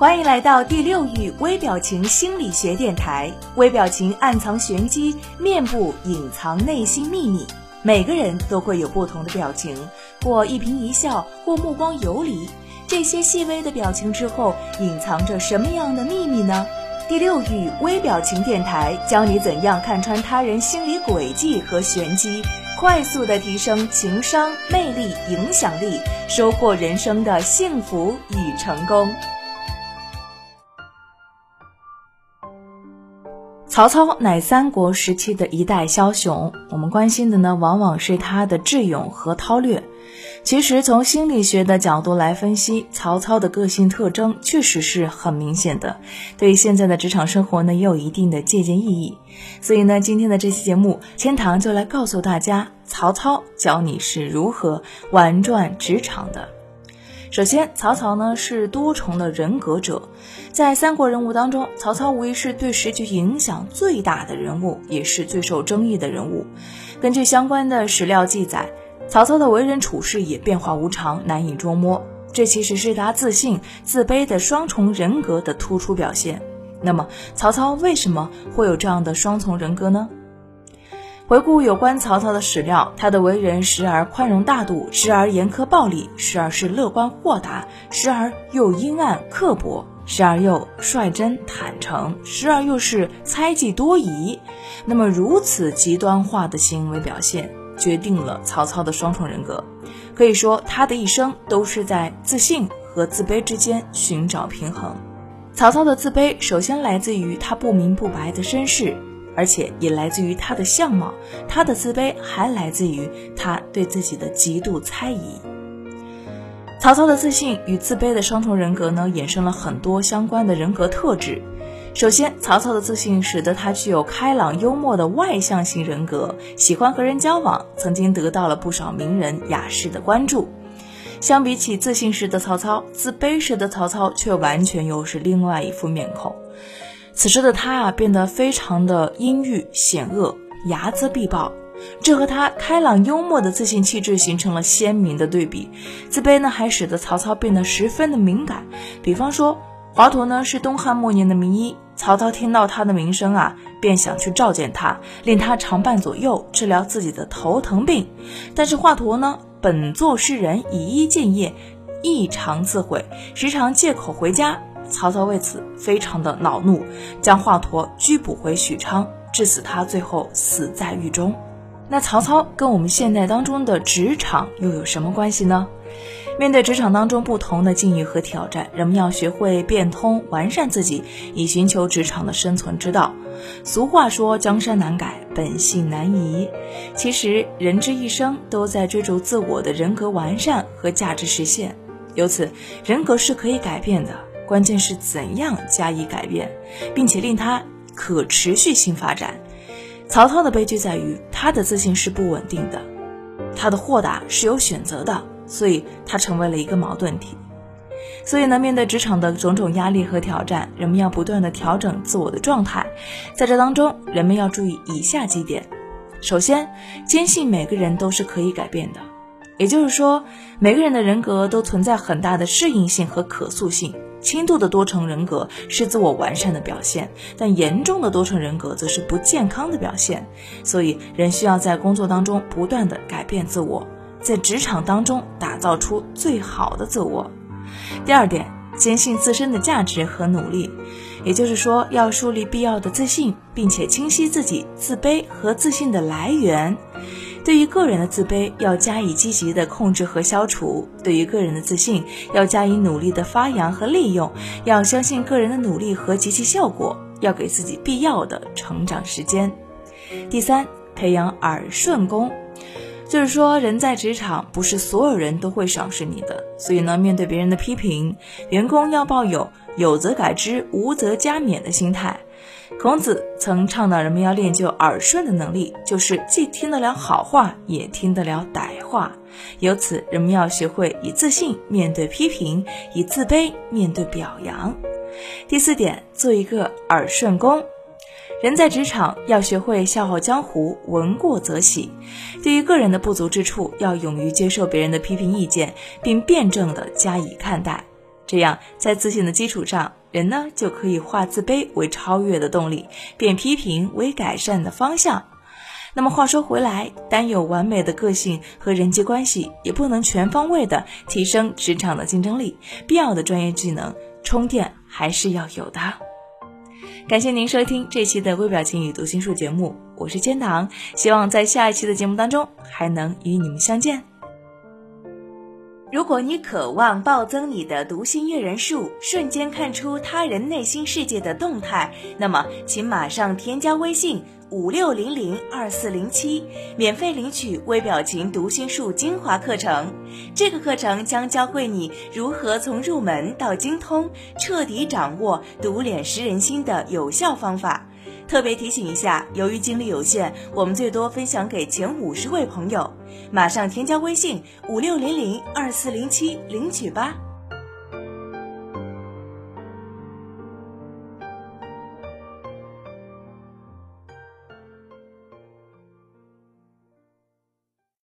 欢迎来到第六域微表情心理学电台。微表情暗藏玄机，面部隐藏内心秘密。每个人都会有不同的表情，或一颦一笑，或目光游离。这些细微的表情之后，隐藏着什么样的秘密呢？第六域微表情电台教你怎样看穿他人心理轨迹和玄机，快速的提升情商、魅力、影响力，收获人生的幸福与成功。曹操乃三国时期的一代枭雄，我们关心的呢，往往是他的智勇和韬略。其实从心理学的角度来分析，曹操的个性特征确实是很明显的，对现在的职场生活呢，也有一定的借鉴意义。所以呢，今天的这期节目，千堂就来告诉大家，曹操教你是如何玩转职场的。首先，曹操呢是多重的人格者，在三国人物当中，曹操无疑是对时局影响最大的人物，也是最受争议的人物。根据相关的史料记载，曹操的为人处事也变化无常，难以捉摸。这其实是他自信、自卑的双重人格的突出表现。那么，曹操为什么会有这样的双重人格呢？回顾有关曹操的史料，他的为人时而宽容大度，时而严苛暴力，时而是乐观豁达，时而又阴暗刻薄，时而又率真坦诚，时而又是猜忌多疑。那么如此极端化的行为表现，决定了曹操的双重人格。可以说，他的一生都是在自信和自卑之间寻找平衡。曹操的自卑，首先来自于他不明不白的身世。而且也来自于他的相貌，他的自卑还来自于他对自己的极度猜疑。曹操的自信与自卑的双重人格呢，衍生了很多相关的人格特质。首先，曹操的自信使得他具有开朗幽默的外向型人格，喜欢和人交往，曾经得到了不少名人雅士的关注。相比起自信时的曹操，自卑时的曹操却完全又是另外一副面孔。此时的他啊，变得非常的阴郁险恶，睚眦必报，这和他开朗幽默的自信气质形成了鲜明的对比。自卑呢，还使得曹操变得十分的敏感。比方说，华佗呢是东汉末年的名医，曹操听到他的名声啊，便想去召见他，令他常伴左右，治疗自己的头疼病。但是华佗呢，本作诗人，以医见业，异常自毁，时常借口回家。曹操为此非常的恼怒，将华佗拘捕回许昌，致使他最后死在狱中。那曹操跟我们现代当中的职场又有什么关系呢？面对职场当中不同的境遇和挑战，人们要学会变通、完善自己，以寻求职场的生存之道。俗话说：“江山难改，本性难移。”其实，人之一生都在追逐自我的人格完善和价值实现。由此，人格是可以改变的。关键是怎样加以改变，并且令他可持续性发展。曹操的悲剧在于他的自信是不稳定的，他的豁达是有选择的，所以他成为了一个矛盾体。所以呢，面对职场的种种压力和挑战，人们要不断的调整自我的状态。在这当中，人们要注意以下几点：首先，坚信每个人都是可以改变的，也就是说，每个人的人格都存在很大的适应性和可塑性。轻度的多重人格是自我完善的表现，但严重的多重人格则是不健康的表现。所以，人需要在工作当中不断的改变自我，在职场当中打造出最好的自我。第二点，坚信自身的价值和努力，也就是说，要树立必要的自信，并且清晰自己自卑和自信的来源。对于个人的自卑，要加以积极的控制和消除；对于个人的自信，要加以努力的发扬和利用。要相信个人的努力和及其效果，要给自己必要的成长时间。第三，培养耳顺功，就是说，人在职场，不是所有人都会赏识你的，所以呢，面对别人的批评，员工要抱有有则改之，无则加勉的心态。孔子曾倡导人们要练就耳顺的能力，就是既听得了好话，也听得了歹话。由此，人们要学会以自信面对批评，以自卑面对表扬。第四点，做一个耳顺工。人在职场要学会笑傲江湖，闻过则喜。对于个人的不足之处，要勇于接受别人的批评意见，并辩证的加以看待。这样在自信的基础上，人呢就可以化自卑为超越的动力，变批评为改善的方向。那么话说回来，单有完美的个性和人际关系，也不能全方位的提升职场的竞争力。必要的专业技能充电还是要有的。感谢您收听这期的微表情与读心术节目，我是千堂，希望在下一期的节目当中还能与你们相见。如果你渴望暴增你的读心阅人数，瞬间看出他人内心世界的动态，那么请马上添加微信。五六零零二四零七，免费领取微表情读心术精华课程。这个课程将教会你如何从入门到精通，彻底掌握读脸识人心的有效方法。特别提醒一下，由于精力有限，我们最多分享给前五十位朋友。马上添加微信五六零零二四零七领取吧。